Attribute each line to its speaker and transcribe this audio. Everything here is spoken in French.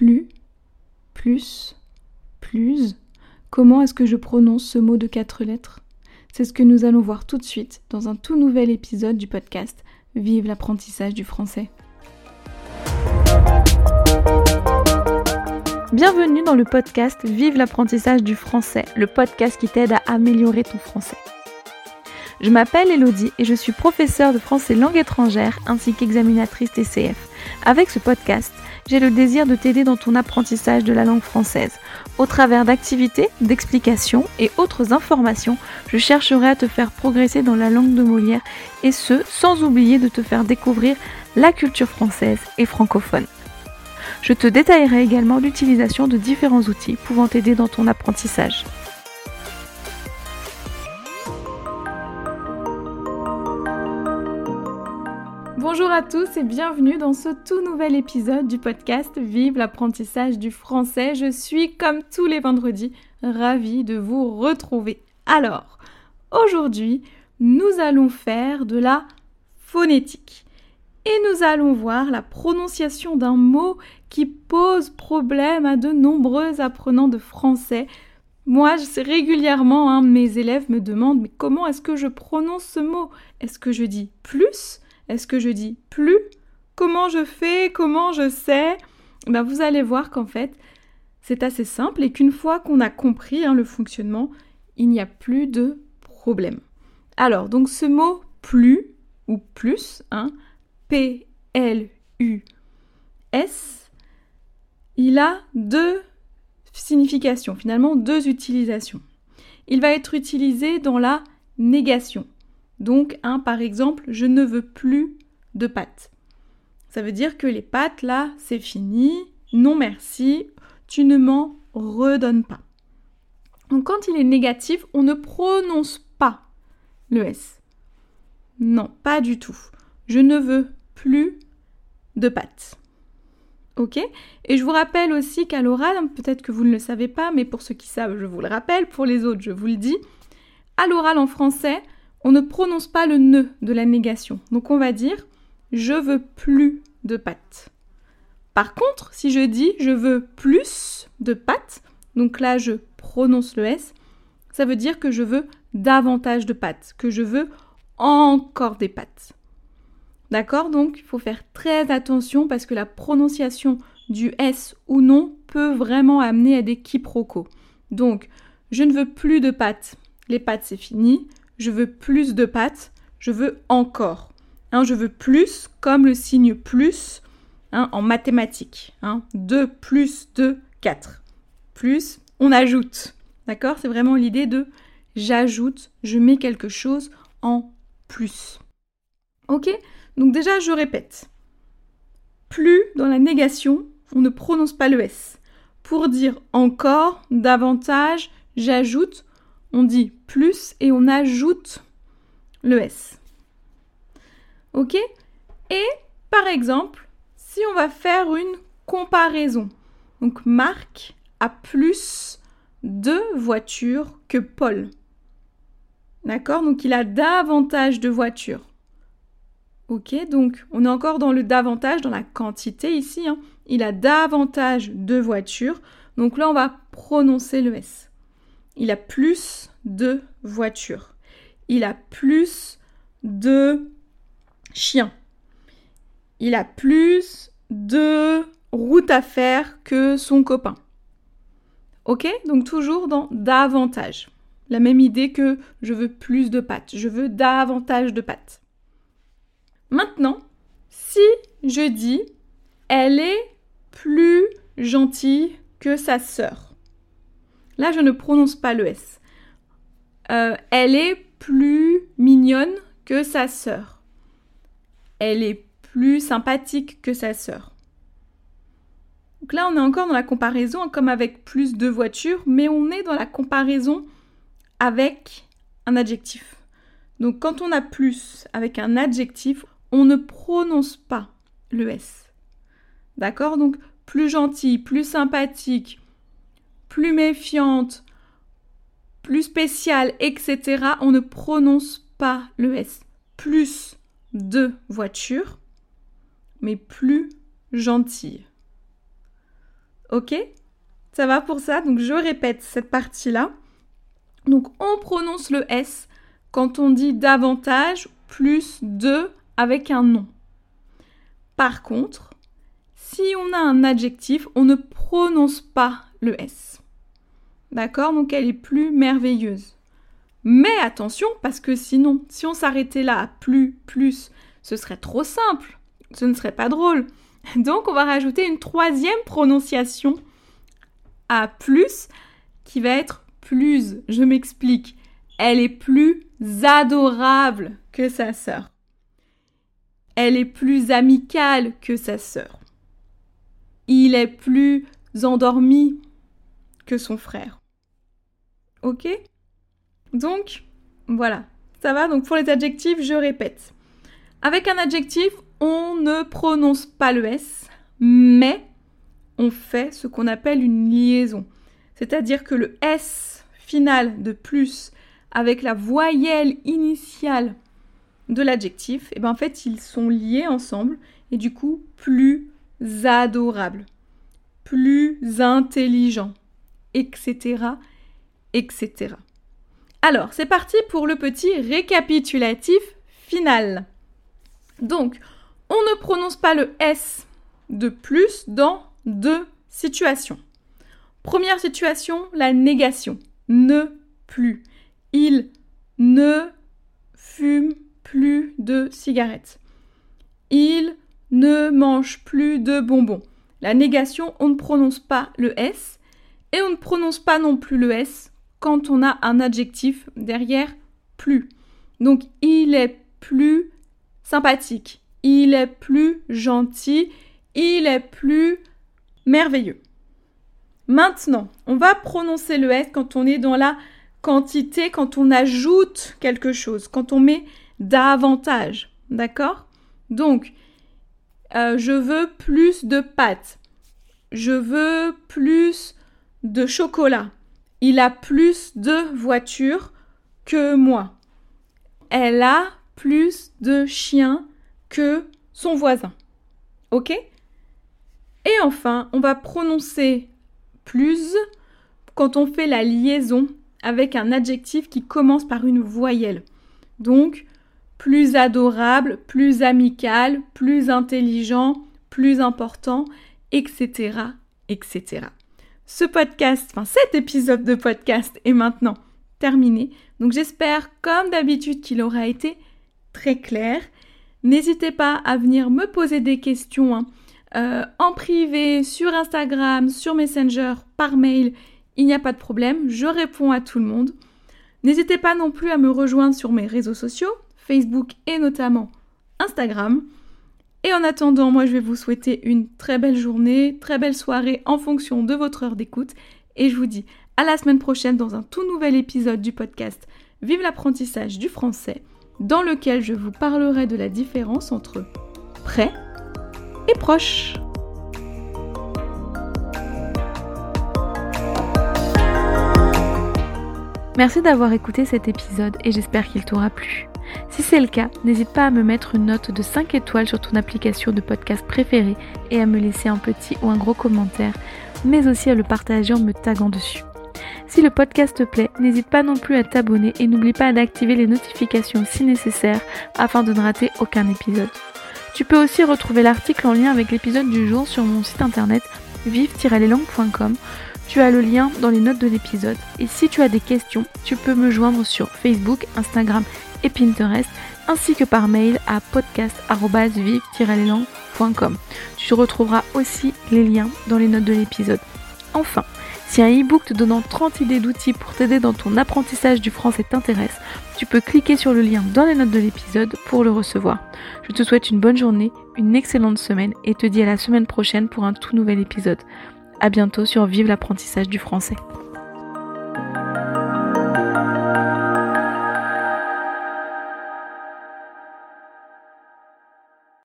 Speaker 1: plus, plus, plus. Comment est-ce que je prononce ce mot de quatre lettres? C'est ce que nous allons voir tout de suite dans un tout nouvel épisode du podcast Vive l'apprentissage du français. Bienvenue dans le podcast Vive l'apprentissage du français, le podcast qui t'aide à améliorer ton français. Je m'appelle Elodie et je suis professeure de français langue étrangère ainsi qu'examinatrice TCF. Avec ce podcast, j'ai le désir de t'aider dans ton apprentissage de la langue française. Au travers d'activités, d'explications et autres informations, je chercherai à te faire progresser dans la langue de Molière et ce, sans oublier de te faire découvrir la culture française et francophone. Je te détaillerai également l'utilisation de différents outils pouvant t'aider dans ton apprentissage. Bonjour à tous et bienvenue dans ce tout nouvel épisode du podcast Vive l'apprentissage du français. Je suis comme tous les vendredis ravie de vous retrouver. Alors, aujourd'hui, nous allons faire de la phonétique et nous allons voir la prononciation d'un mot qui pose problème à de nombreux apprenants de français. Moi, régulièrement, hein, mes élèves me demandent mais comment est-ce que je prononce ce mot? Est-ce que je dis plus est-ce que je dis plus? Comment je fais? Comment je sais? Ben, Vous allez voir qu'en fait, c'est assez simple et qu'une fois qu'on a compris hein, le fonctionnement, il n'y a plus de problème. Alors, donc ce mot plus ou plus, hein, P-L-U-S, il a deux significations, finalement deux utilisations. Il va être utilisé dans la négation. Donc, un, par exemple, je ne veux plus de pâtes. Ça veut dire que les pâtes, là, c'est fini. Non merci, tu ne m'en redonnes pas. Donc, quand il est négatif, on ne prononce pas le S. Non, pas du tout. Je ne veux plus de pâtes. Ok? Et je vous rappelle aussi qu'à l'oral, peut-être que vous ne le savez pas, mais pour ceux qui savent, je vous le rappelle, pour les autres, je vous le dis. À l'oral en français, on ne prononce pas le ne de la négation. Donc on va dire je veux plus de pâtes. Par contre, si je dis je veux plus de pâtes, donc là je prononce le S, ça veut dire que je veux davantage de pâtes, que je veux encore des pâtes. D'accord? Donc il faut faire très attention parce que la prononciation du S ou non peut vraiment amener à des quiproquos. Donc, je ne veux plus de pâtes. Les pâtes, c'est fini je veux plus de pâtes, je veux encore. Hein, je veux plus comme le signe plus hein, en mathématiques. Hein, 2 plus 2, 4. Plus, on ajoute. D'accord? C'est vraiment l'idée de j'ajoute, je mets quelque chose en plus. Ok? Donc déjà, je répète. Plus dans la négation, on ne prononce pas le S. Pour dire encore, davantage, j'ajoute, on dit plus et on ajoute le S. Ok? Et par exemple, si on va faire une comparaison, donc Marc a plus de voitures que Paul. D'accord? Donc il a davantage de voitures. Ok, donc on est encore dans le davantage, dans la quantité ici. Hein. Il a davantage de voitures. Donc là, on va prononcer le S il a plus de voitures. Il a plus de chiens. Il a plus de routes à faire que son copain. Ok? Donc toujours dans davantage. La même idée que je veux plus de pâtes. Je veux davantage de pâtes. Maintenant, si je dis elle est plus gentille que sa sœur. Là, je ne prononce pas le S. Euh, elle est plus mignonne que sa sœur. Elle est plus sympathique que sa sœur. Donc là, on est encore dans la comparaison, comme avec plus de voitures, mais on est dans la comparaison avec un adjectif. Donc quand on a plus avec un adjectif, on ne prononce pas le S. D'accord? Donc plus gentil, plus sympathique, plus méfiante, plus spéciale, etc., on ne prononce pas le S. Plus de voitures, mais plus gentille. Ok? Ça va pour ça? Donc je répète cette partie-là. Donc on prononce le S quand on dit davantage plus de avec un nom. Par contre, si on a un adjectif, on ne prononce pas le S. D'accord Donc elle est plus merveilleuse. Mais attention, parce que sinon, si on s'arrêtait là à plus, plus, ce serait trop simple. Ce ne serait pas drôle. Donc on va rajouter une troisième prononciation à plus qui va être plus. Je m'explique. Elle est plus adorable que sa sœur. Elle est plus amicale que sa sœur. Il est plus endormi que son frère. Ok Donc, voilà. Ça va Donc pour les adjectifs, je répète. Avec un adjectif, on ne prononce pas le S, mais on fait ce qu'on appelle une liaison. C'est-à-dire que le S final de plus avec la voyelle initiale de l'adjectif, et eh ben en fait ils sont liés ensemble et du coup plus adorable, plus intelligent, etc., etc. Alors, c'est parti pour le petit récapitulatif final. Donc, on ne prononce pas le S de plus dans deux situations. Première situation, la négation. Ne plus. Il ne fume plus de cigarettes. Il ne mange plus de bonbons. La négation, on ne prononce pas le S et on ne prononce pas non plus le S quand on a un adjectif derrière plus. Donc il est plus sympathique, il est plus gentil, il est plus merveilleux. Maintenant, on va prononcer le S quand on est dans la quantité, quand on ajoute quelque chose, quand on met davantage. D'accord? Donc, euh, je veux plus de pâtes. Je veux plus de chocolat. Il a plus de voitures que moi. Elle a plus de chiens que son voisin. OK? Et enfin, on va prononcer plus quand on fait la liaison avec un adjectif qui commence par une voyelle. Donc, plus adorable, plus amical, plus intelligent, plus important, etc., etc. Ce podcast, enfin cet épisode de podcast est maintenant terminé. Donc j'espère, comme d'habitude, qu'il aura été très clair. N'hésitez pas à venir me poser des questions hein, euh, en privé, sur Instagram, sur Messenger, par mail. Il n'y a pas de problème, je réponds à tout le monde. N'hésitez pas non plus à me rejoindre sur mes réseaux sociaux. Facebook et notamment Instagram. Et en attendant, moi je vais vous souhaiter une très belle journée, très belle soirée en fonction de votre heure d'écoute. Et je vous dis à la semaine prochaine dans un tout nouvel épisode du podcast Vive l'apprentissage du français, dans lequel je vous parlerai de la différence entre prêt et proche. Merci d'avoir écouté cet épisode et j'espère qu'il t'aura plu. Si c'est le cas, n'hésite pas à me mettre une note de 5 étoiles sur ton application de podcast préférée et à me laisser un petit ou un gros commentaire, mais aussi à le partager en me taguant dessus. Si le podcast te plaît, n'hésite pas non plus à t'abonner et n'oublie pas d'activer les notifications si nécessaire afin de ne rater aucun épisode. Tu peux aussi retrouver l'article en lien avec l'épisode du jour sur mon site internet vive-leslangues.com. Tu as le lien dans les notes de l'épisode. Et si tu as des questions, tu peux me joindre sur Facebook, Instagram et Pinterest, ainsi que par mail à podcast.vive-leslangues.com. Tu retrouveras aussi les liens dans les notes de l'épisode. Enfin, si un e-book te donnant 30 idées d'outils pour t'aider dans ton apprentissage du français t'intéresse, tu peux cliquer sur le lien dans les notes de l'épisode pour le recevoir. Je te souhaite une bonne journée, une excellente semaine et te dis à la semaine prochaine pour un tout nouvel épisode. A bientôt sur Vive l'apprentissage du français.